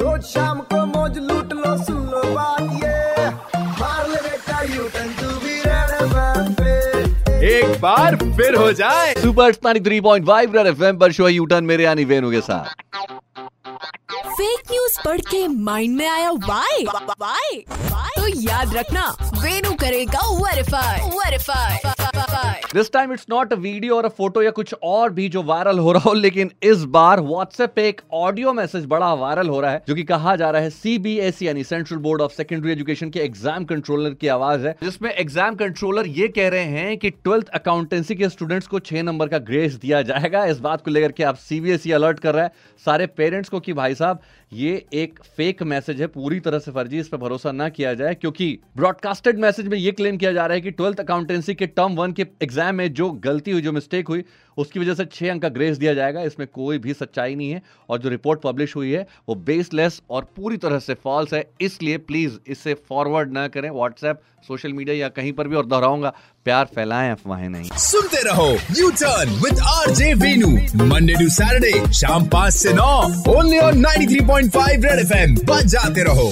रोज शाम को मौज लूट लो सुन लो बात ये। मार ले बेटा यू टर्न तू भी रेड एफएम पे। एक बार फिर हो जाए। Super nine three point five red F पर शो यूटर्न मेरे यानी वेनु के साथ। फेक न्यूज़ पढ़ के माइंड में आया वाई वाई तो याद रखना वेनु करेगा verify verify this time it's not a video और अ फ़ोटो या कुछ और भी जो वायरल हो रहा हो, लेकिन इस बार व्हाट्सएप पे एक ऑडियो मैसेज बड़ा वायरल हो रहा है, जो कि कहा जा रहा है सीबीएसई यानी central board of secondary education के एग्ज़ाम कंट्रोलर की आवाज़ है, जिसमें एग्ज़ाम कंट्रोलर ये कह रहे हैं कि ट्वेल्थ अकाउंटेंसी के स्टूडेंट्स को छह नंबर का ग्रेस दिया जाएगा। इस बात को लेकर के आप सीबीएसई अलर्ट कर रहा है। सारे पेरेंट्स को कि भाई साहब, ये एक फेक मैसेज है, पूरी तरह से फर्जी, इस पर भरोसा ना किया जाए, क्योंकि ब्रॉडकास्टेड मैसेज में ये क्लेम किया जा रहा है कि ट्वेल्थ अकाउंटेंसी के टर्म वन के एग्ज़ाम में जो गलती हुई, जो मिस्टेक हुई, उसकी वजह से छह अंक का ग्रेस दिया जाएगा। इसमें कोई भी सच्चाई नहीं है और जो रिपोर्ट पब्लिश हुई है, वो बेसलेस और पूरी तरह से फॉल्स है। इसलिए प्लीज़ इसे फॉरवर्ड ना करें व्हाट्सएप सोशल मीडिया या कहीं पर भी और दोहराऊँगा। प्यार फैलाएँ, अफवाहें नहीं। सुनते रहो U turn with R J Venu Monday to Saturday शाम पाँच से नौ ओनली ऑन 93.5 रेड एफएम बजाते रहो।